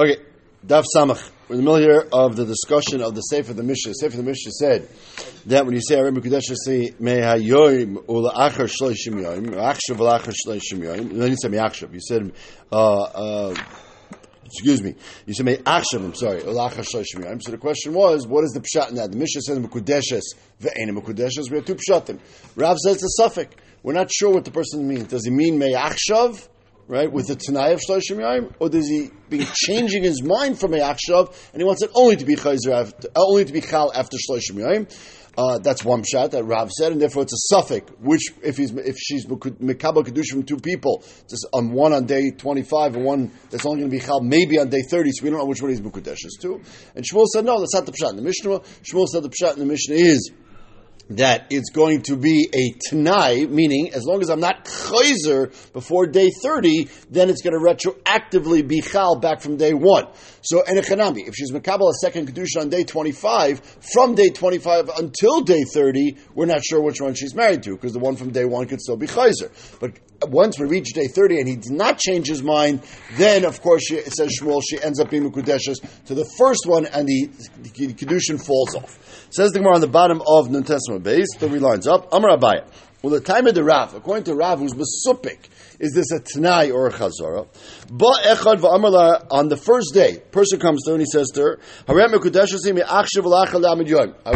Okay, Daf Samach. We're in the middle here of the discussion of the Sefer the Mishnah. Sefer the Mishnah said that when you say Arim Kudesh, say Me Hayoim Ula Achar Shloishim Yoim, Achshav Achar Shloishim Yoim. Then you say Me Achshav. You said, uh, uh, excuse me. You said Me Achshav. I'm sorry. Ula Achar Shloishim Yoim. So the question was, what is the pshat in that? The Mishnah says Mekudeshes ve'ena Mekudeshes. We have two pshatim. Rav says it's a safek. We're not sure what the person means. Does he mean Me Achshav? Right, with the Tanai of Shloshim Yaim, or does he be changing his mind from a Akshav and he wants it only to be after, uh, only to be Chal after Shloshim Yaim? Uh, that's one shot that Rav said, and therefore it's a safek. Which, if he's if she's mekabel kedusha from two people, just on one on day twenty five and one that's only going to be chal maybe on day thirty, so we don't know which one he's mekudeshes to. And Shmuel said no, that's not the pshat in the Mishnah. Shmuel said the pshat in the Mishnah is that it's going to be a Tanai, meaning as long as I'm not Chayzer before day 30, then it's going to retroactively be Chal back from day 1. So, and if she's Makabal a second Kedusha on day 25, from day 25 until day 30, we're not sure which one she's married to, because the one from day 1 could still be Chayzer. But once we reach day 30 and he does not change his mind, then of course she, it says Shmuel, she ends up being Mekudeshes to the first one and the, the, the Kedushin falls off. Says the Gemara on the bottom of Nun Tes Amud Beis, three lines up, Amar Abaya. Well, the time of the Rav, according to Rav, who's Masupik, is this a Tanai or a Chazara? Echad on the first day, person comes to her and he says to her, I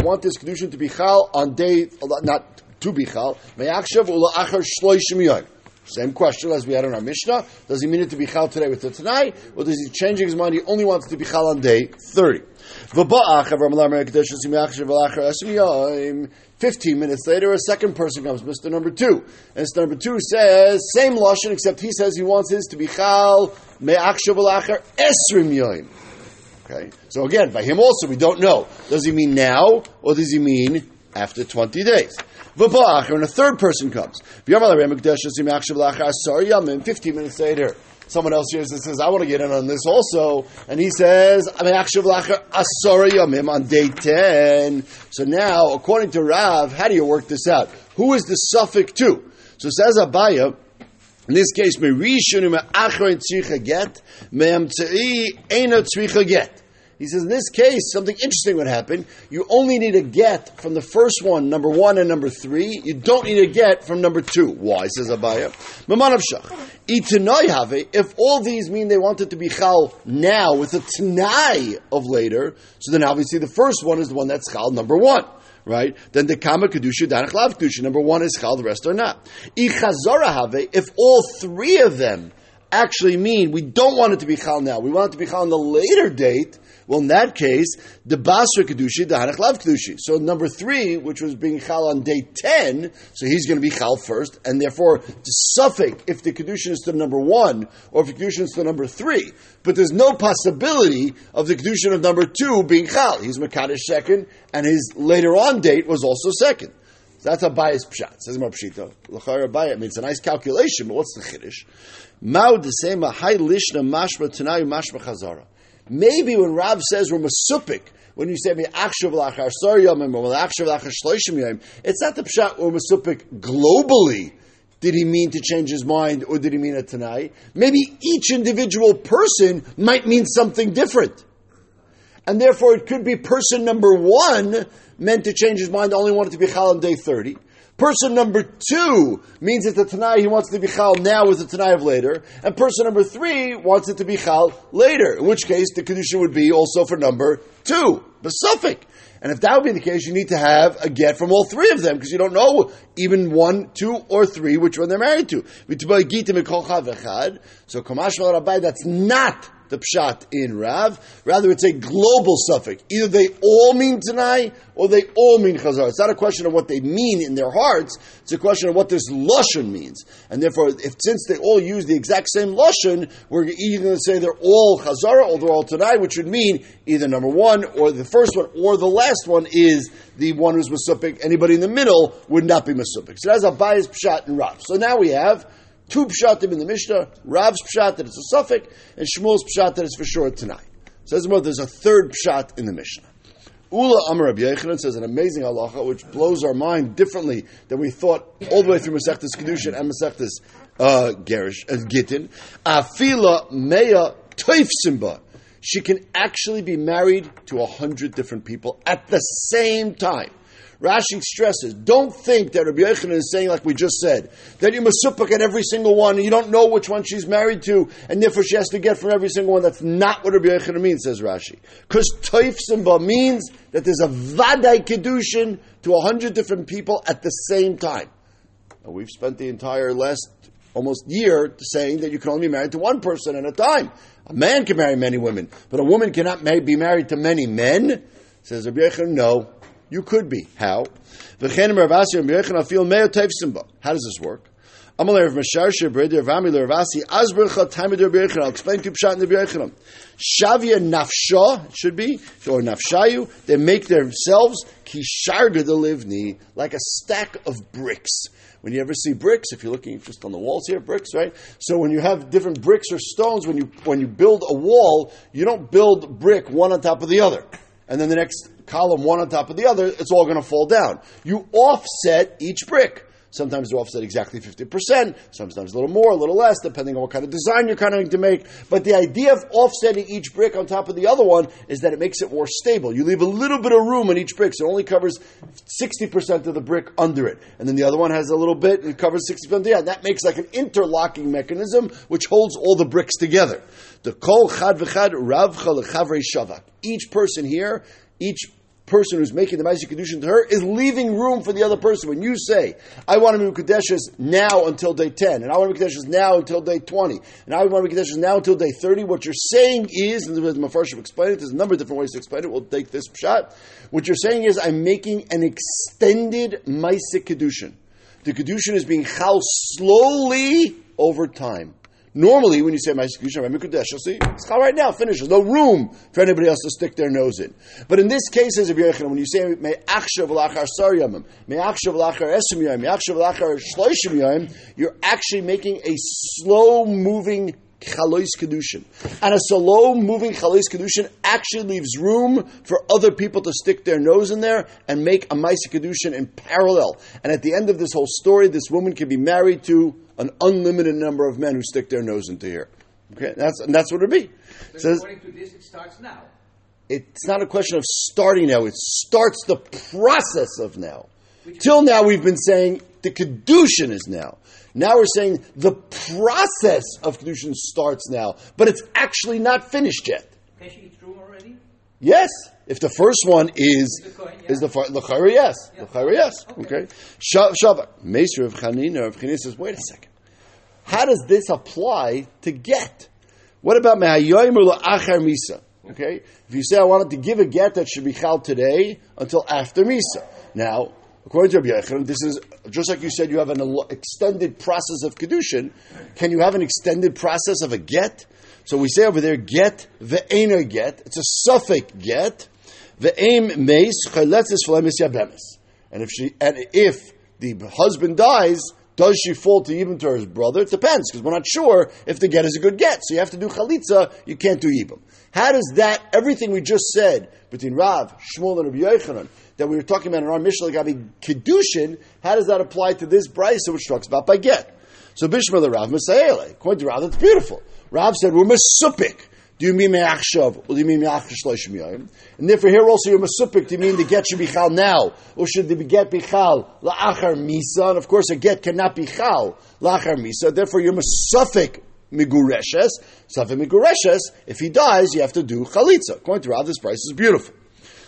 want this Kedushin to be Chal on day, not to be Chal. Same question as we had in our Mishnah. Does he mean it to be chal today with the tonight, or does he changing his mind? He only wants to be chal on day thirty. Fifteen minutes later, a second person comes, Mister Number Two, and Mr. Number Two says same lashon, except he says he wants his to be chal esrim yoim. Okay, so again, by him also we don't know. Does he mean now, or does he mean after twenty days? V'ba'ach, and a third person comes. Fifteen minutes later, someone else hears and says, I want to get in on this also. And he says, I'm asara yamim on day 10. So now, according to Rav, how do you work this out? Who is the safek to? So says Abaya, in this case, Merishon Achron Tzricha Get, Me'amtzei Eina Tzricha Get. He says, in this case, something interesting would happen. You only need a get from the first one, number one and number three. You don't need a get from number two. Why, says Abaya? If all these mean they wanted to be chal now with a tanai of later, so then obviously the first one is the one that's chal number one right? Then the kama kedusha danach lav kedusha. Number one is chal, the rest are not. If all three of them actually mean we don't want it to be chal now, we want it to be chal on the later date, well, in that case, the Basra Kedushi, the Hanach Lav Kedushi. So number three, which was being Chal on day 10, so he's going to be Chal first, and therefore the safek, if the Kedushin is to number one, or if the Kedushin is to number three. But there's no possibility of the Kedushin of number two being Chal. He's Makadish second, and his later on date was also second. So that's a bias pshat. Says Mar Pshita. L'chara bayat. I mean, it's a nice calculation, but what's the chiddush? Mao the same a high lishna mashma tanayu mashma chazara. Maybe when Rav says we're masupik, when you say me akshav lachar yomim or lachar shloishim yom, it's not the pshat or masupik globally. Did he mean to change his mind or did he mean it tonight? Maybe each individual person might mean something different. And therefore it could be person number one meant to change his mind, only wanted to be chal on day 30. Person number two means it's a Tanai, he wants to be Chal now with the Tanai of later. And person number three wants it to be Chal later, in which case the condition would be also for number two, the safek. And if that would be the case, you need to have a get from all three of them, because you don't know even one, two, or three which one they're married to. So Kamash that's not the pshat in Rav. Rather, it's a global safek. Either they all mean Tanai or they all mean Chazar. It's not a question of what they mean in their hearts. It's a question of what this lashon means. And therefore, if since they all use the exact same lashon, we're either going to say they're all Chazara or they're all Tanai, which would mean either number one or the first one or the last one is the one who's Masupik. Anybody in the middle would not be Masupik. So that's a bias pshat in Rav. So now we have Two pshatim in the Mishnah, Rav's pshat that it's a safek, and Shmuel's pshat that it's for sure tonight. Says more, there's a third pshat in the Mishnah. Ula Amar Rabbi Yechanan says an amazing halacha which blows our mind differently than we thought all the way through Masechtas Kedushin and Masechtas uh, Gerish uh, Gittin. Afila Meya Toif Simba she can actually be married to a hundred different people at the same time. Rashi stresses, don't think that Rabbi Yochanan is saying, like we just said, that you must at every single one, and you don't know which one she's married to, and therefore she has to get from every single one. That's not what Rabbi Yochanan means, says Rashi. Because Toif Simba means that there's a Vadai Kedushin to a hundred different people at the same time. And we've spent the entire last almost year saying that you can only be married to one person at a time. A man can marry many women, but a woman cannot be married to many men. Says Rabbi Yochanan, no, you could be. How? How does this work? I'll explain to Pshat in the nafsha, should be, or nafshayu, they make themselves kisharga the livni, like a stack of bricks. When you ever see bricks, if you're looking just on the walls here, bricks, right? So when you have different bricks or stones, when you when you build a wall, you don't build brick one on top of the other. And then the next column one on top of the other, it's all going to fall down. You offset each brick. Sometimes they're offset exactly 50%, sometimes a little more, a little less, depending on what kind of design you're kind of to make. But the idea of offsetting each brick on top of the other one is that it makes it more stable. You leave a little bit of room in each brick, so it only covers 60% of the brick under it. And then the other one has a little bit and it covers 60% of the other. That makes like an interlocking mechanism which holds all the bricks together. The kol chad v'chad rav shavak. Each person here, each person who's making the Ma'aseh Kedushin to her is leaving room for the other person. When you say, I want to be Kadeshas now until day 10, and I want to be Kadeshas now until day 20, and I want to be Kadeshas now until day 30, what you're saying is, and the Mepharshim explain it, there's a number of different ways to explain it, we'll take this shot. What you're saying is, I'm making an extended Ma'aseh Kedushin. The Kedushin is being chal slowly over time. Normally, when you say Ma'aseh Kedushin, you'll see, it's called right now, finishes. No room for anybody else to stick their nose in. But in this case, as a when you say Me'achshav l'achar sar yamim, Me'achshav l'achar esim yamim, Me'achshav l'achar shloishim yamim, you're actually making a slow-moving chalois kedushin, and a slow moving chalois kedushin actually leaves room for other people to stick their nose in there and make a ma'aseh kedushin in parallel. And at the end of this whole story, this woman can be married to an unlimited number of men who stick their nose into here. Okay, that's and that's what it would be. But says, according to this, it starts now. It's not a question of starting now; it starts the process of now. Till now, we've been saying the kedushin is now. Now we're saying the process of kedushin starts now, but it's actually not finished yet. Can she eat true already? Yes. If the first one is the coin, yeah. is the l'chayra yes, yeah. l'chayra yes, okay. Shavak Meser of Chanina of Chanina says, wait a second, how does this apply to get? What about mehayoyim or achar misa? Okay, if you say I wanted to give a get that should be chal today until after misa. Now, according to Rabbi Yechon, this is just like you said. You have an extended process of kedushin. Can you have an extended process of a get? So we say over there, get ve'ena get. It's a safek get. Ve'em meis chayletzis flemis yabemis. And if she and if the husband dies, does she fall to Yibam to her brother? It depends, because we're not sure if the get is a good get. So you have to do chalitza, you can't do Yibam. How does that, everything we just said between Rav, Shmuel, and Rabbi Yochanan, that we were talking about in our Mishnah Gabi Kedushin, how does that apply to this brisa which talks about by get? So Bishma the Rav Masayele, according to Rav, that's beautiful. Rav said, we're Masupik. Do you mean me'achshav, or do you mean me'achshav shloshim? And therefore here also you're masupik, do you mean the get should be chal now? Or should the get be chal la'achar misa? And of course a get cannot be chal la'achar misa. Therefore you're masufik migureshes. Safik migureshes, if he dies, you have to do chalitza. According to Rav, this price is beautiful.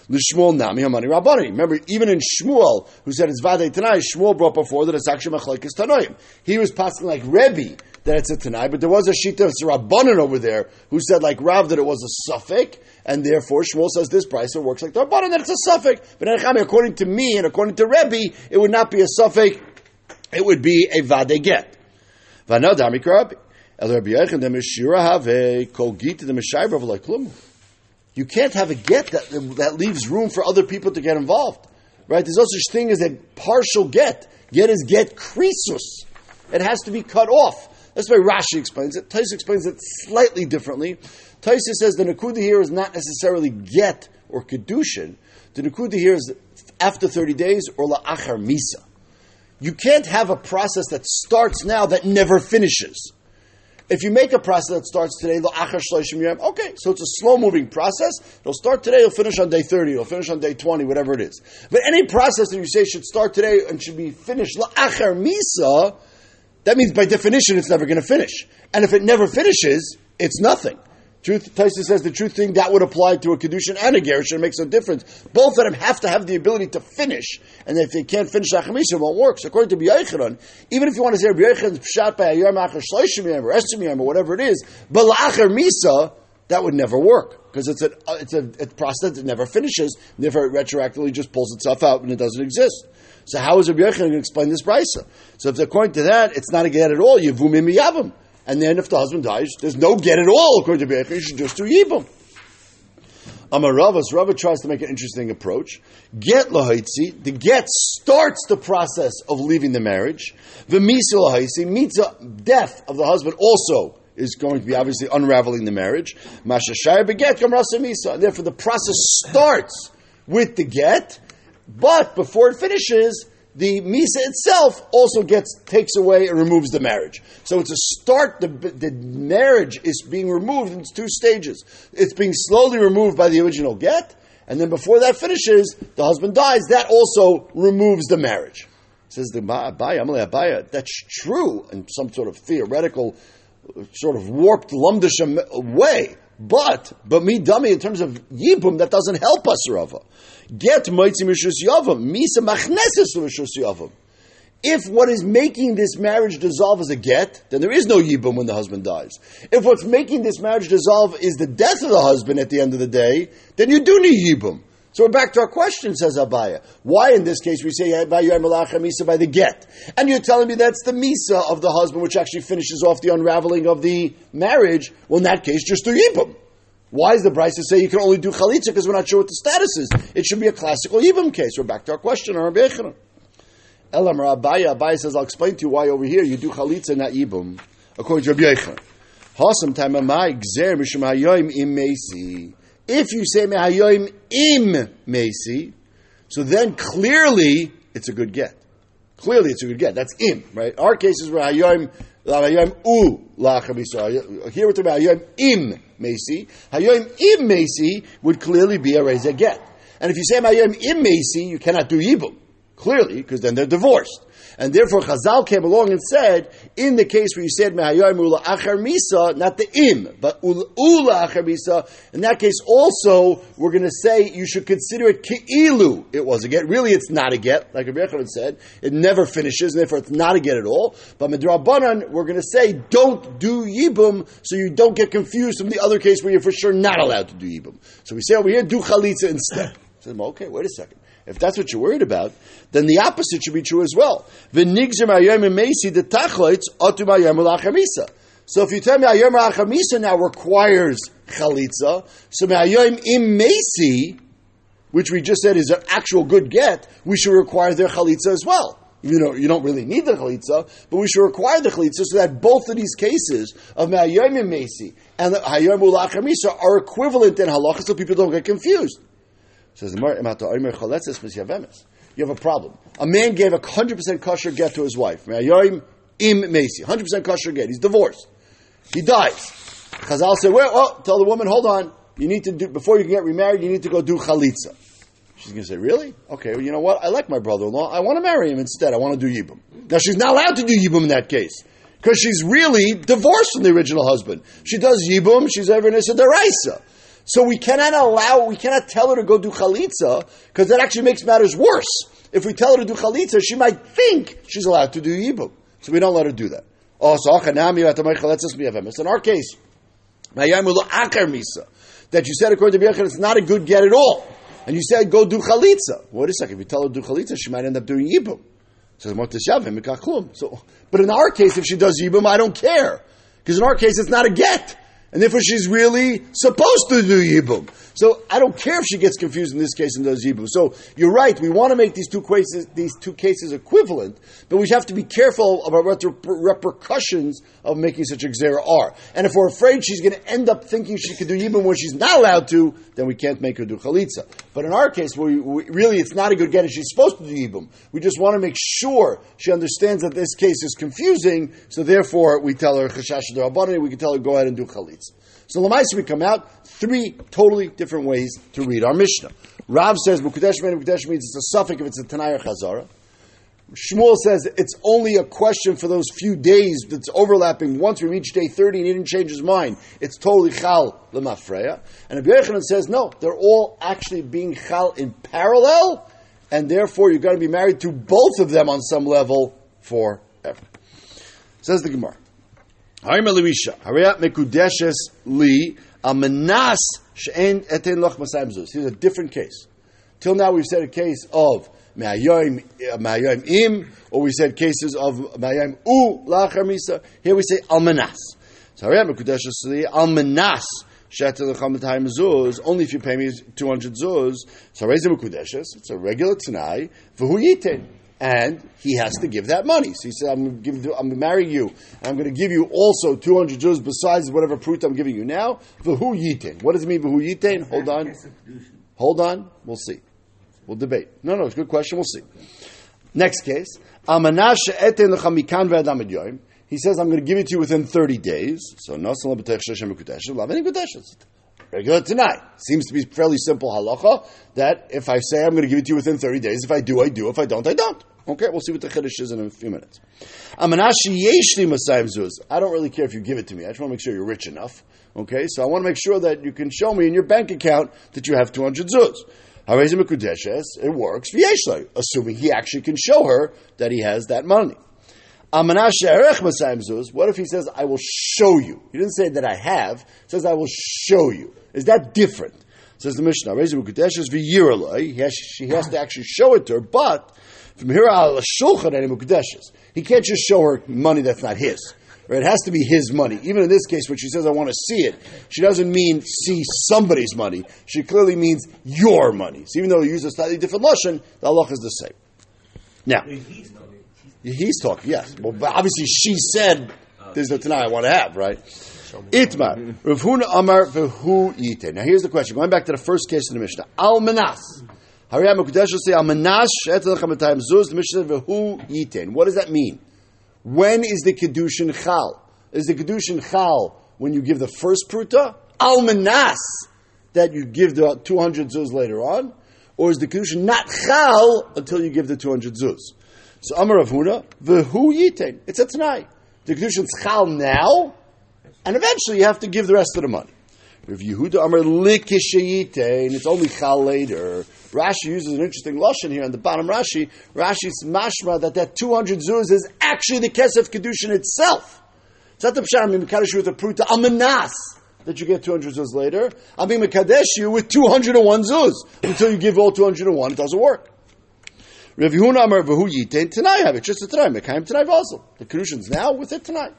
L'shmuel nami hamani rabbani. Remember, even in Shmuel, who said it's vadei tonight, Shmuel brought before that it's actually machlekes tanoim. He was passing like Rebbe that it's a Tanai, but there was a Shita of Rabbanan over there who said, like Rav, that it was a safek, and therefore Shmuel says this price works like the Rabbanan, that it's a safek. But according to me and according to Rebbe, it would not be a safek, it would be a Vade get. Vanadami. You can't have a get that, that leaves room for other people to get involved. Right? There's no such thing as a partial get. Get is get krisus. It has to be cut off. That's why Rashi explains it. Taisa explains it slightly differently. Taisa says the Nakuda here is not necessarily get or Kedushin. The Nakuda here is after 30 days or La'achar Misa. You can't have a process that starts now that never finishes. If you make a process that starts today, okay, so it's a slow moving process. It'll start today, it'll finish on day 30, it'll finish on day 20, whatever it is. But any process that you say should start today and should be finished misa, that means by definition it's never going to finish. And if it never finishes, it's nothing. Truth, Tyson says the truth thing that would apply to a kedushin and a gerushin. Makes no difference. Both of them have to have the ability to finish, and if they can't finish achamisa, it won't work. So according to B'Yechanan, even if you want to say B'Yechanan shot by a yom achar shloishim yom or estim yom or whatever it is, but la'achar misa, that would never work because it's a it's a, a process that never finishes. It retroactively just pulls itself out and it doesn't exist. So how is Rabbi Yochanan going to explain this brisa? So if according to that, it's not a get at all. Yevumim miyavim. And then if the husband dies, there's no get at all, according to Bechel, you should just do Yibum. Amaravas, Rava tries to make an interesting approach. Get lahaitzi, the get starts the process of leaving the marriage. The misa lahaitzi, death of the husband also is going to be obviously unraveling the marriage. Masha shaya beget kam misa. Therefore the process starts with the get, but before it finishes, the misa itself also gets takes away and removes the marriage. So it's a start. The, the marriage is being removed in two stages. It's being slowly removed by the original get, and then before that finishes, the husband dies. That also removes the marriage. Says the Abaya, Amalei Abaya. That's true in some sort of theoretical, sort of warped lumdisham way. But, but me dummy in terms of yibum, that doesn't help us, Rava. Get moitzi mishus yavam, misa machneses mishus yavam. If what is making this marriage dissolve is a get, then there is no yibum when the husband dies. If what's making this marriage dissolve is the death of the husband at the end of the day, then you do need yibum. So we're back to our question, says Abaya. Why in this case we say by misa by the get? And you're telling me that's the misa of the husband, which actually finishes off the unraveling of the marriage. Well, in that case, just do yibum. Why is the Brisa say you can only do chalitza because we're not sure what the status is? It should be a classical yibum case. We're back to our question on Rabbi Elam Abaya, Abaya says, I'll explain to you why over here you do chalitza, not yibum, according to Rabbi Yechon. If you say mehayoim im mesi, so then clearly it's a good get. Clearly it's a good get. That's im, right? Our cases were hayoim hayoim u lachamisa. Here we're talking about im mesi. Hayoim im mesi would clearly be a reza get. And if you say hayoim im mesi, you cannot do yibum. Clearly, because then they're divorced. And therefore, Chazal came along and said, in the case where you said misa, not the im, but ula achar misa, in that case also, we're going to say you should consider it ki'ilu. It was a get. Really, it's not a get, like Rabbi said. It never finishes, and therefore it's not a get at all. But Midrabanan, we're going to say, don't do yibum, so you don't get confused from the other case where you're for sure not allowed to do yibum. So we say over here, do chalitza instead. So, okay, wait a second. If that's what you're worried about, then the opposite should be true as well. So if you tell me ayom achamisa now requires chalitza, so ayom im which we just said is an actual good get, we should require their chalitza as well. You know, you don't really need the chalitza, but we should require the chalitza so that both of these cases of me'ayom im mesi and the ulachamisa are equivalent in halacha, so people don't get confused. Says the You have a problem. A man gave a hundred percent kosher get to his wife. im mesi, hundred percent kosher get. He's divorced. He dies. Chazal said, "Well, well, tell the woman, hold on. You need to do before you can get remarried. You need to go do chalitza." She's going to say, "Really? Okay. Well, you know what? I like my brother-in-law. I want to marry him instead. I want to do yibum." Now she's not allowed to do yibum in that case because she's really divorced from the original husband. She does yibum. She's ever in a deraisa. So we cannot allow, we cannot tell her to go do chalitza, because that actually makes matters worse. If we tell her to do chalitza, she might think she's allowed to do yibum. So we don't let her do that. So in our case, that you said according to Biachar, it's not a good get at all. And you said go do chalitza. Wait a second, if you tell her to do chalitza, she might end up doing yibum. So, but in our case, if she does yibum, I don't care. Because in our case, it's not a get. And therefore she's really supposed to do Yibum. So I don't care if she gets confused in this case and does Yibum. So you're right. We want to make these two cases these two cases equivalent, but we have to be careful about what the repercussions of making such a gzera are. And if we're afraid she's going to end up thinking she could do Yibum when she's not allowed to, then we can't make her do Chalitza. But in our case, we, we, really it's not a good get and she's supposed to do Yibum. We just want to make sure she understands that this case is confusing, so therefore we tell her Chashash we can tell her go ahead and do Chalitza. So Lamaisa we come out three totally different ways to read our Mishnah. Rav says Mukadesh Mukadesh means it's a safek if it's a Tanayah Chazara. Shmuel says it's only a question for those few days that's overlapping. Once we reach day 30 and he didn't change his mind, it's totally chal lemafreya. And Rabbi Yochanan says, no, they're all actually being chal in parallel, and therefore you're going to be married to both of them on some level forever. Says the Gemara. Harim Elisha, Hariyat Mekudeshes Li, Amenas She'en Eten Loch Masayim Zuz. Here's a different case. Till now we've said a case of Ma'ayim uh, Im, or we said cases of Ma'ayim U Lachar Misa. Here we say Almanas. So Mekudeshes Li, Almanas only if you pay me 200 zuz. So It's a regular Tanai. V'hu yitin and he has to give that money. So he said, I'm, going to I'm marrying you, I'm going to give you also 200 zuz besides whatever fruit I'm giving you now. V'hu yitain. What does it mean, v'hu yitain? Hold on. Hold on. We'll see. We'll debate. No, no, it's a good question. We'll see. Next case. He says, I'm going to give it to you within 30 days. So, no salabath shashimkutesh, love any kutash. regular tonight. Seems to be fairly simple halacha that if I say I'm going to give it to you within 30 days, if I do, I do. If I don't, I don't. Okay, we'll see what the chiddush is in a few minutes. I don't really care if you give it to me. I just want to make sure you're rich enough. Okay, so I want to make sure that you can show me in your bank account that you have 200 zuz. It works, assuming he actually can show her that he has that money. What if he says, I will show you? He didn't say that I have, he says, I will show you. Is that different? Says the Mishnah, he has, she has to actually show it to her, but from here al shulchan and mukdeshes. he can't just show her money that's not his. Right? It has to be his money. Even in this case, when she says, I want to see it, she doesn't mean see somebody's money. She clearly means your money. So even though he uses a slightly different Lashon, the Allah is the same. Now, He's talking, yes. Well, but obviously she said, there's no Tanai I want to have, right? Itmar. Rav Huna Amar v'hu yite. Now here's the question. Going back to the first case in the Mishnah. Al manas. Will say zuz. V'hu. What does that mean? When is the kedushin chal? Is the kedushin chal when you give the first pruta? Al manas that you give the 200 zuz later on, or is the kedushin not chal until you give the 200 zuz? So Amar of Huna, v'hu yitain. It's a Tanai. The Kedushin's chal now, and eventually you have to give the rest of the money. Rav Yehuda Amar likishayitain. It's only chal later. Rashi uses an interesting lashon here on the bottom. Rashi, Rashi's mashma that that 200 zuz is actually the kesef kedushin itself. It's not the pshat. I'm mekadesh with a pruta amanas that you get 200 zuz later. I'm being mekadesh you with 201 zuz until you give all 201. It doesn't work. Rav Yehuna Amar Vahu Yitain Tanai have it just a Tanai Mekayim Tanai Vazel. The kedushin's now with it tonight.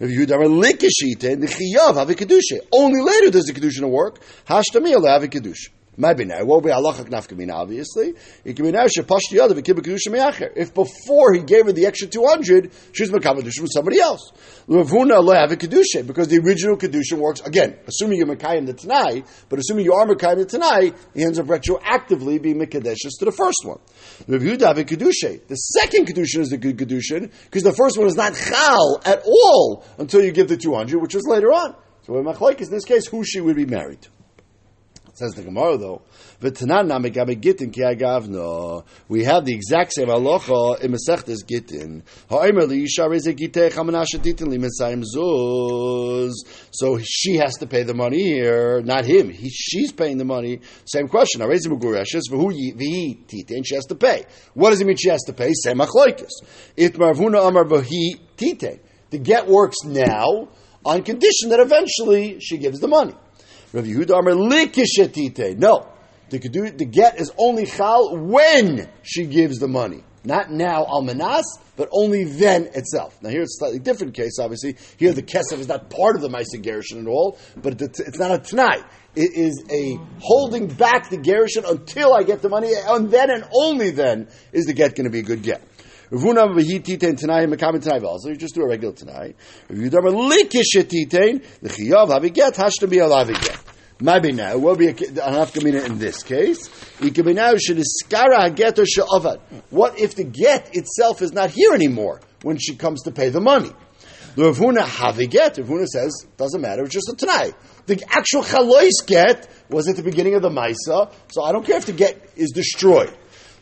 Rav Yehuda Amar Likishite the Chiyav have a kedusha. Only later does the kedushin work. Hashtami have a kedusha. Maybe now. It won't be halacha nafkamina, obviously. It can be now shepashti yadav v'kibba kedusha me'acher. If before he gave her the extra 200, she's was mekabedusha with somebody else. Ravuna a kedusha, because the original kedusha works, again, assuming you're mekayim the tanai, but assuming you are mekayim the tanai, he ends up retroactively being mekadeshes to the first one. A. The second kedusha is the good kedusha, because the first one is not chal at all until you give the 200, which is later on. So in this case, who she would be married to. Says the Gemara though. We have the exact same halacha in Masechtas Gittin. So she has to pay the money here, not him. He, she's paying the money. Same question. She has to pay. What does it mean she has to pay? Same achloikis. Itmar v'huna amar v'hi titin. The get works now on condition that eventually she gives the money. Rav Yehuda Amar likishetite. No, the, the get is only chal when she gives the money. Not now almanas, but only then itself. Now here it's a slightly different case, obviously. Here the kesef is not part of the Maisa Gershon at all, but it's not a tonight. It is a holding back the gerushin until I get the money, and then and only then is the get going to be a good get. Ravuna v'hititain tanai mekamin tanai also. You just do a regular tanai. If you do a likish the chiyav haviget hashta be alav get. Maybe now, will be a nafkamina in this case. What if the get itself is not here anymore when she comes to pay the money? The Ravuna Haviget, Ravuna says, doesn't matter, it's just a Tanai. The actual Chalois get was at the beginning of the Maisa, so I don't care if the get is destroyed.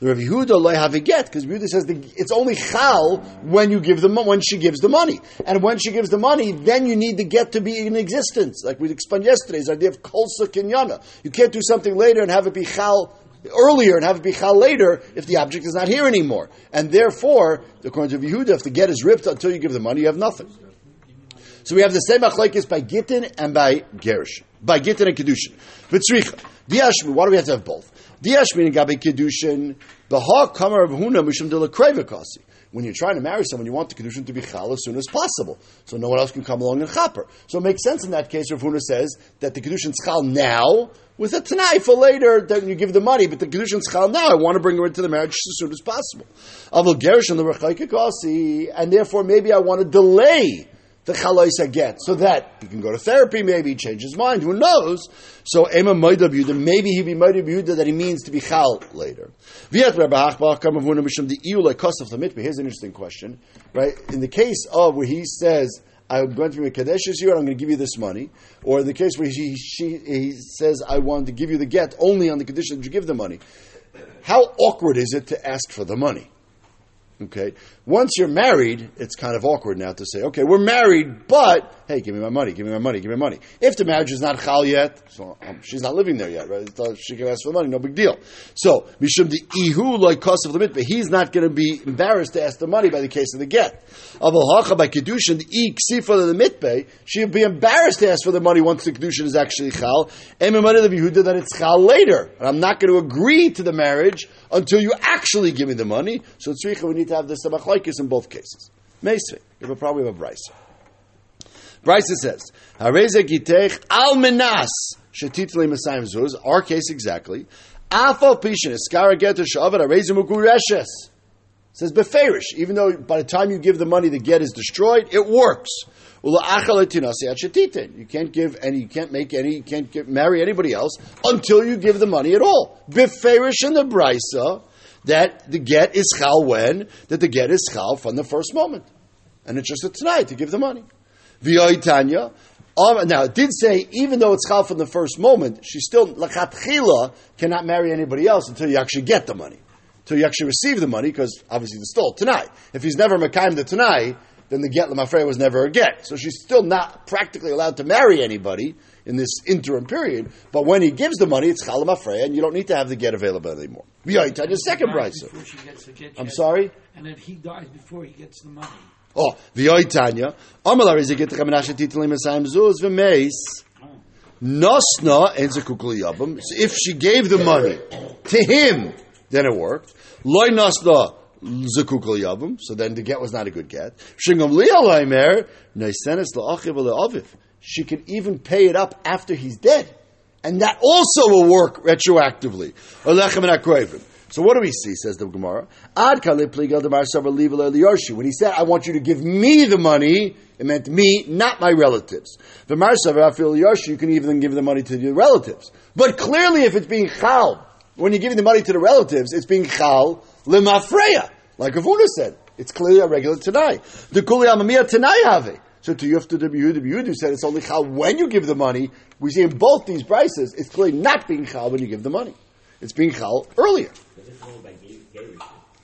The Rav Yehuda loy have a get because Yehuda says the, it's only chal when you give the when she gives the money, and when she gives the money, then you need the get to be in existence. Like we explained yesterday's idea of kolsa kinyana. You can't do something later and have it be chal earlier and have it be chal later if the object is not here anymore. And therefore, according to Yehuda, if the get is ripped until you give the money, you have nothing. So we have the same machlekes by Gittin and by Gerish. By Gittin and Kedushin. V'tzricha. Diashmi, why do we have to have both? Kedushin, of Huna When you're trying to marry someone, you want the Kedushin to be Chal as soon as possible. So no one else can come along and Chaper. So it makes sense in that case, Rav Huna says that the Kedushin's Chal now, with a Tanai for later, then you give the money, but the Kedushin's Chal now, I want to bring her into the marriage as soon as possible. Avil Gerish and the Rechaikakasi, and therefore maybe I want to delay the chalois get, so that he can go to therapy, maybe change his mind, who knows? So Ema Moidab Yudah, maybe he be Yudah that he means to be chal later. Here's an interesting question, right? In the case of where he says, I'm going to be a Kadesh this year, I'm going to give you this money. Or in the case where he, she, he says, I want to give you the get only on the condition that you give the money. How awkward is it to ask for the money? Okay. Once you're married, it's kind of awkward now to say, okay, we're married, but hey, give me my money, give me my money, give me money. If the marriage is not chal yet, so um, she's not living there yet, right? So she can ask for the money, no big deal. So mishum the ihu like cost of the mitbah, he's not going to be embarrassed to ask the money by the case of the get. Aval hacha by kedushin the ksifa the mitbah, she'll be embarrassed to ask for the money once the kedushin is actually chal. And the Yehuda that it's chal later, and I'm not going to agree to the marriage until you actually give me the money. So tzricha, we need to have the samachlaikis in both cases. Meisvei, you have probably have a brisa. Brisa says, "Hareze gitech al menas shetitli mesayim zuz." Our case exactly. Afal pishin eskara geter shavet hareze mugureshes. Says beferish, even though by the time you give the money, the get is destroyed, it works. You can't give any, you can't make any, you can't get, marry anybody else until you give the money at all. Beferish in the brisa that the get is chal when that the get is chal from the first moment, and it's just a tonight to give the money. V'yoitanya. Um, now it did say even though it's chal from the first moment, she still lachatchila cannot marry anybody else until you actually get the money, until you actually receive the money, because obviously the stole tonight. If he's never mekayim the tonight, then the get lemafrei was never a get. So she's still not practically allowed to marry anybody in this interim period. But when he gives the money, it's chalam afreya, and you don't need to have the get available anymore. V'yoitanya second brisa. I'm sorry. And if he dies before he gets the money. Oh, v'yoitanya. Amalar is a get chamanasha titlim esayim zuz v'meis. Nosna and yabam. If she gave the money to him, then it worked. Loy nosna zakukul yabam. So then the get was not a good get. Shingam lialaymer neisenes la'achiv le'aviv she can even pay it up after he's dead. And that also will work retroactively. So what do we see, says the Gemara? When he said, I want you to give me the money, it meant me, not my relatives. The you can even give the money to your relatives. But clearly if it's being chal, when you're giving the money to the relatives, it's being chal lemafreya. Like Avuna said. It's clearly a regular tanai. The kuli amamiyah tanai have. So to Yufta the Yehuda said it's only chal when you give the money. We see in both these prices, it's clearly not being chal when you give the money. It's being chal earlier.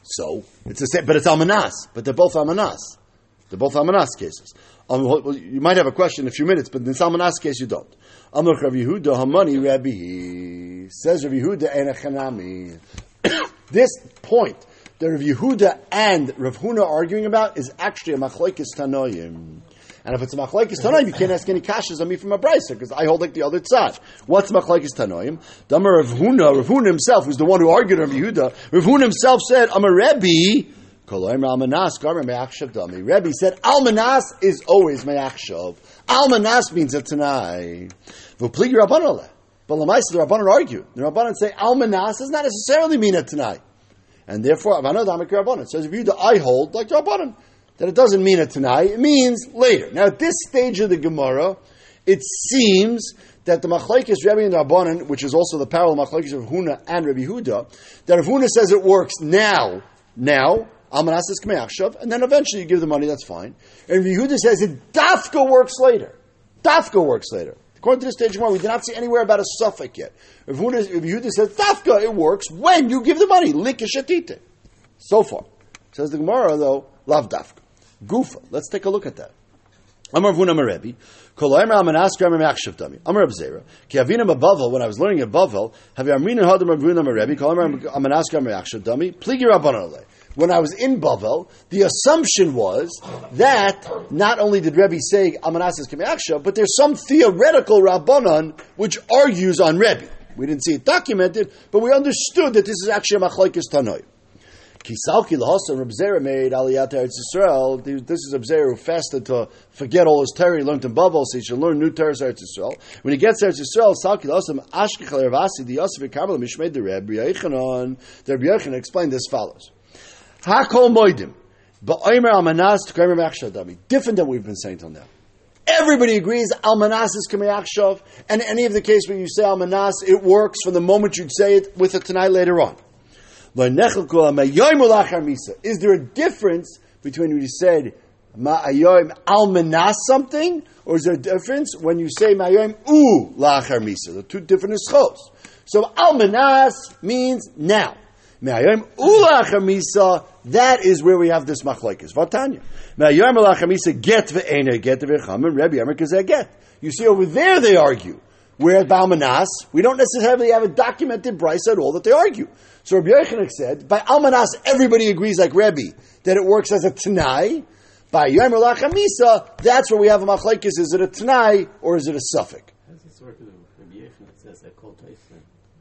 So it's the same, but it's almanas. But they're both almanas. They're both almanas cases. Um, well, you might have a question in a few minutes, but in this almanas case you don't. Amr Rav Yehuda Hamani Rabbi says Yehuda Enechanami. This point that Rav Yehuda and Rav Huna are arguing about is actually a machlokes tanoim. And if it's a machlekes tanoim, you can't ask any kashas on me from a brisa because I hold like the other tzad. What's machlekes tanoim? Damar Rav Huna, Rav Huna himself, who's the one who argued Rav Yehuda, Rav Huna himself said, "I'm a Rebbe." Rebbe said, Almanas is always me'achshav. Almanas means a tanai. But Lamaisa, the Rabbanan argue. The Rabbanan say Almanas does not necessarily mean a Tanai. And therefore, Avana Damak Rabbanan says, if you the I hold, like the Rabbanan, that it doesn't mean a Tanai, it means later. Now, at this stage of the Gemara, it seems that the Machlaikis Rebbe and Rabbanan, which is also the parallel Machlaikis of Huna and Rebbe Huda, that if Huna says it works now, now, Almanas is Kameachshav, and then eventually you give the money, that's fine. And Rebbe Huda says it Dafka works later. Dafka works later. According to this stage one, we did not see anywhere about a safek yet. If Yehuda says Dafka, it works when you give the money. Likishatite. So far. Says the Gemara, though, love Dafka. Gufa. Let's take a look at that. Amar Vuna Marebi. Kol Amar Amanas Grammar Machshav Dami. Amar Abzera. Ki Avina Bavel, when I was learning at Bavel, have Amrin and Hadam Vuna Marebi, Kol Amar Amanas Grammar Machshav Dami, Pligi Rabbanon when I was in Bavel, the assumption was that not only did Rebbe say Amanasis Kemeaksha, but there's some theoretical Rabbanon which argues on Rebbe. We didn't see it documented, but we understood that this is actually a Machlaikis Tanoi. Kisalki lahasa Reb Zera made Aliyat Eretz Yisrael. This is Reb Zera who fasted to forget all his Torah he learned in Bavel, so he should learn new Torah Eretz Yisrael. When he gets Eretz Yisrael, Salki lahasa Ashkechal Ravasi the Yosef Kabbalah Mishmei the Reb Yechanan. The Reb Yechanan explained as follows. Hakol moidim. Ba'omer almanas t'kremer machshadami. Different than we've been saying till now. Everybody agrees almanas is kameyachshav, and any of the case where you say almanas, it works from the moment you'd say it with a tonight later on. Is there a difference between when you said ma'ayoim almanas something, or is there a difference when you say ma'ayoim u lachar misa? The two different ischos. So almanas means now. Me'ayom ulach misa. That is where we have this machlekes. Vatanya. Me'ayom ulach misa get ve'ena er, get ve'chamim Rebbe Yemer get. You see over there they argue. Whereas Balmanas, we don't necessarily have a documented price at all that they argue. So Rabbi Yochanan said, by Almanas, everybody agrees like Rebbe that it works as a Tanai. By Yom Misa, that's where we have a machlekes. Is it a Tanai or is it a safek?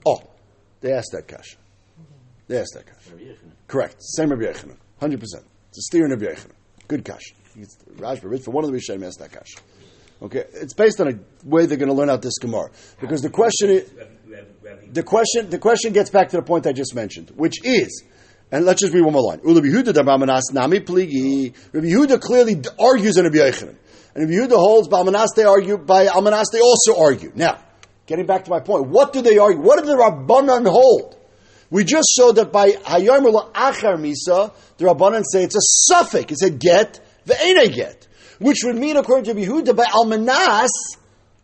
Oh, they asked that question. They asked that kasha. Correct. Same Rabbi Yechanan. 100%. It's a steer in Rabbi Yechanan. Good kasha. Rashba, for one of the Rishonim asked that kasha. Okay, it's based on a way they're going to learn out this Gemara because the question is, the question the question gets back to the point I just mentioned, which is, and let's just read one more line. Rabbi Yehuda clearly argues in Rabbi and Rabbi Yehuda holds Balmanas. They argue by Almanas. They also argue. Now, getting back to my point, what do they argue? What do the Rabbanan hold? We just showed that by Hayom Achar Misa, the Rabbanan say it's a safek. It's a get, the a get. Which would mean, according to Yehuda, by Almanas,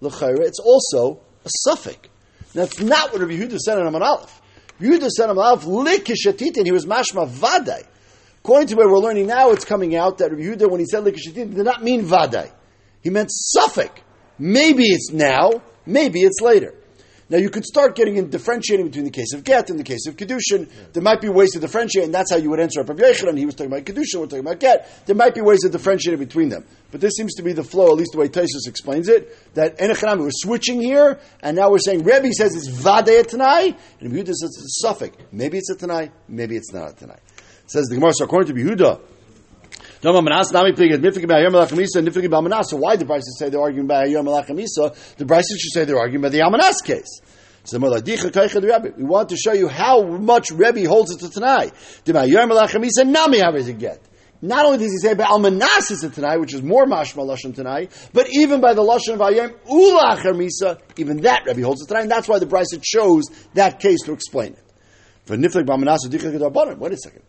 L'chayra, it's also a safek. That's not what Rabbi Yehuda said in Amud Aleph. Yehuda said in Amud Aleph, Likishatit, and he was mashma vadai. According to where we're learning now, it's coming out that Rabbi Yehuda, when he said Likishatit, did not mean vadai. He meant safek. Maybe it's now, maybe it's later. Now you could start getting in differentiating between the case of get and the case of kedushin. Yeah. There might be ways to differentiate, and that's how you would answer Rabbi Yechanan. He was talking about kedushin, we're talking about get. There might be ways to differentiate between them, but this seems to be the flow, at least the way Taisus explains it. That Enochanami was switching here, and now we're saying Rebbe says it's vadei tanai, and Yehuda says it's a safek. Maybe it's a tanai, maybe it's not a tanai. says the Gemara. So according to Yehuda. Why the Bryces say they're arguing by Yom Malachamisa? The Bryces should say they're arguing by the Almanas case. So we want to show you how much Rebbe holds it to does? Not only does he say by Almanas is it Tanai, which is more mashma lashon Tanai, but even by the lashon of Ayim Ulachar Misa, even that Rebbe holds it Tanai, and that's why the Bryce chose that case to explain it. Wait a second.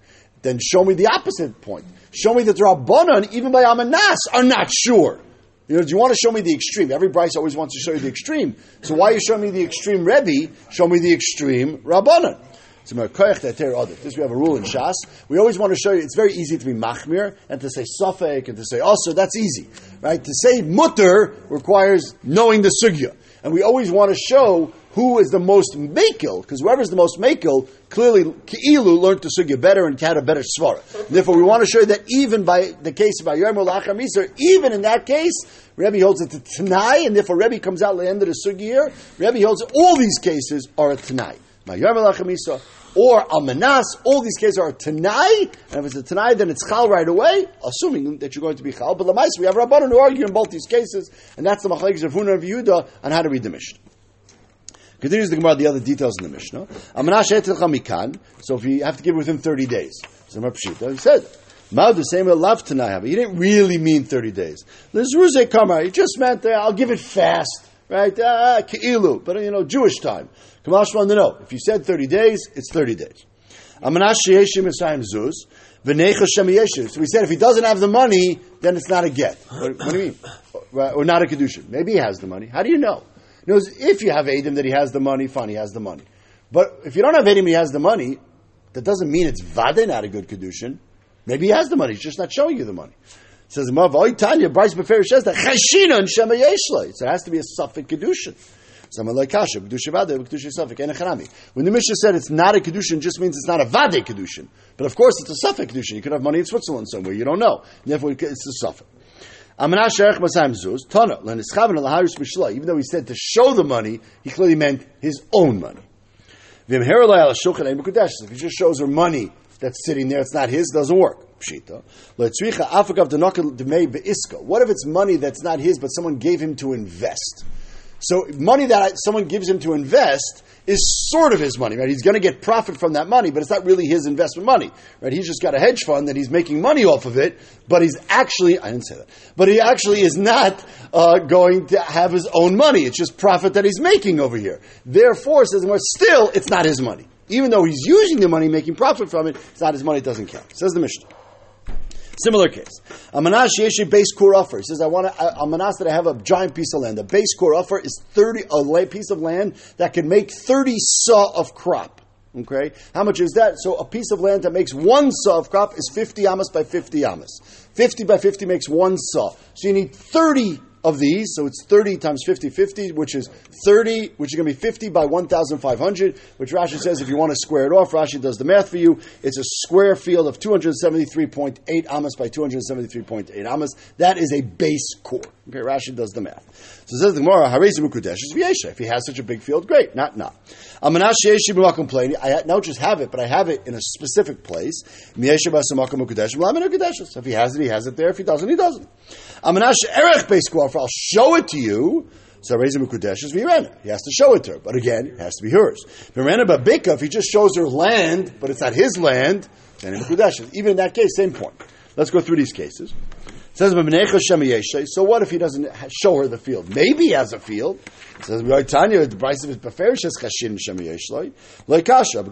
Then show me the opposite point. Show me that the Rabbanon, even by Amanas, are not sure. You know, do you want to show me the extreme? Every Bryce always wants to show you the extreme. So why are you showing me the extreme Rebbe? Show me the extreme Rabbanon. So this we have a rule in Shas. We always want to show you. It's very easy to be machmir and to say safek and to say also. That's easy, right? To say mutter requires knowing the sugya, and we always want to show who is the most makil, because whoever is the most makil, clearly Ki'ilu learned to sugya better and had a better svara. Therefore, we want to show you that even by the case of Ayom Lachar Miser, even in that case, Rebbe holds it to Tanai, and therefore Rebbe comes out at the end of the sugya here. Rebbe holds all these cases are a Tanai. Ayom Lachar Miser, or Almanas, all these cases are Tanai, and if it's a Tanai, then it's Chal right away, assuming that you're going to be Chal. But Lamais, we have Rabbanon who argue in both these cases, and that's the Machlekes of Huna of Yehuda on how to read the Mishnah. Continues the Gemara the other details in the Mishnah. So if you have to give it within 30 days. He said, Mao the same love tonight. He didn't really mean 30 days. Lizruze kamar. He just meant that I'll give it fast. Right? Ah, Ke'ilu. But, you know, Jewish time. Kamash wanted to know. If you said 30 days, it's 30 days. So we said if he doesn't have the money, then it's not a get. What, what do you mean? Or not a kedushin. Maybe he has the money. How do you know? Knows if you have Adam that he has the money, fine, he has the money. But if you don't have Adam, he has the money, that doesn't mean it's vade not a good kedushin. Maybe he has the money, he's just not showing you the money. It says Mav Tanya, Bryce Befer says that Chashina and Shema Yeshla. So it has to be a safek kedushin. Someone like Kasha, Kedusha Vade, Kedusha Safek, and When the Mishnah said it's not a Kedushin, just means it's not a Vade Kedushin. But of course, it's a Safek Kedushin. You could have money in Switzerland somewhere, you don't know. Therefore, it's a Safek. Even though he said to show the money, he clearly meant his own money. If he just shows her money that's sitting there, it's not his, doesn't work. What if it's money that's not his, but someone gave him to invest? So money that someone gives him to invest is sort of his money, right? He's going to get profit from that money, but it's not really his investment money, right? He's just got a hedge fund that he's making money off of it, but he's actually, I didn't say that, but he actually is not uh, going to have his own money. It's just profit that he's making over here. Therefore, says, well, still, it's not his money. Even though he's using the money, making profit from it, it's not his money, it doesn't count. Says the Mishnah. Similar case. A manash yeshi base core offer. He says, I want a, a manash that I have a giant piece of land. A base core offer is 30, a piece of land that can make 30 saw of crop. Okay? How much is that? So a piece of land that makes one saw of crop is 50 amas by 50 amas. 50 by 50 makes one saw. So you need 30 of these, so it's 30 times 50, 50, which is 30, which is going to be 50 by 1,500, which Rashi says if you want to square it off, Rashi does the math for you. It's a square field of 273.8 amas by 273.8 amas. That is a base core. Okay, Rashi does the math. So says the Gemara, Harizim Kudesh is If he has such a big field, great. Not, not. Amanash complaining. I don't just have it, but I have it in a specific place. So if he has it, he has it there. If he doesn't, he doesn't. Amanash erech base core. I'll show it to you. So Reza Mukudesh is Virena. He has to show it to her. But again, it has to be hers. Virena Babika, if he just shows her land, but it's not his land, then Mukudesh. Even in that case, same point. Let's go through these cases. It says, so what if he doesn't show her the field? Maybe he has a field. It says, the price of his Beferishes Chashin Shemiyeshloi, like Kasha,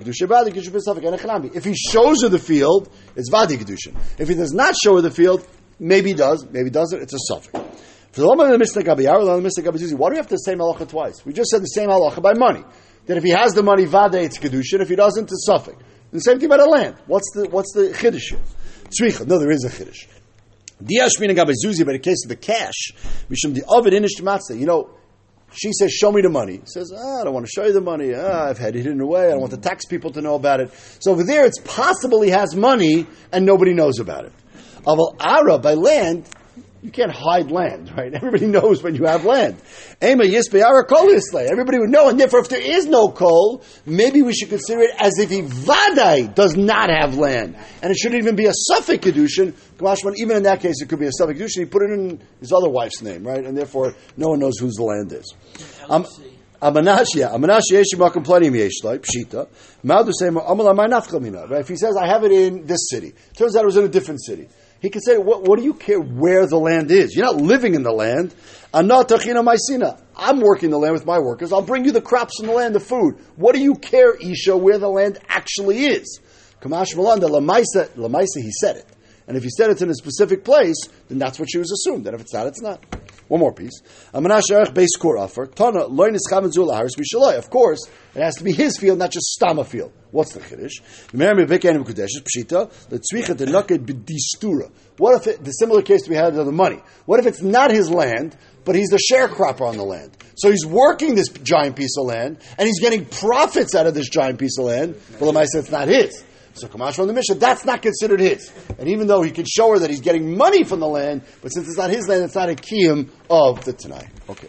If he shows her the field, it's Vadi Kedushin. If he does not show her the field, maybe he does, maybe he doesn't, it's a safek. For the Lama the Mishnah Gabiyar, the Mishnah Gabizuzi, why do we have to say halacha twice? We just said the same halacha by money. That if he has the money, vade it's kedushin. If he doesn't, it's safek. And the same thing about the land. What's the what's the chiddush? Tzricha. No, there is a chiddush. Diashmin Gabizuzi, but in case of the cash, Mishum the Ovid Inish Matzah. You know, she says, "Show me the money." He says, ah, "I don't want to show you the money. Ah, I've had it hidden away. I don't want the tax people to know about it." So over there, it's possible he has money and nobody knows about it. Aval Ara by land, you can't hide land, right? Everybody knows when you have land. Ema yisbeara kol Everybody would know, and therefore, if there is no kol, maybe we should consider it as if he vadai does not have land, and it shouldn't even be a safek kedushin. Even in that case, it could be a safek kedushin. He put it in his other wife's name, right? And therefore, no one knows whose the land is. Um, Amanash, yeah, Amanash yeshimakim plenty yeshlai pshita. Maudu say Right? If he says I have it in this city, turns out it was in a different city. He can say, what, what do you care where the land is? You're not living in the land. I'm working the land with my workers. I'll bring you the crops from the land, the food. What do you care, Isha, where the land actually is? Kamash Malanda, Lamaisa, Lamaisa, he said it. And if he said it's in a specific place, then that's what she was assumed. And if it's not, it's not. One more piece. Of course, it has to be his field, not just Stama field. What's the chiddush? What if it, the similar case we had of the money? What if it's not his land, but he's the sharecropper on the land? So he's working this giant piece of land, and he's getting profits out of this giant piece of land. Well, I said it's not his. So Kamash from the Mishnah, that's not considered his. And even though he could show her that he's getting money from the land, but since it's not his land, it's not a kiyum of the Tanai. Okay.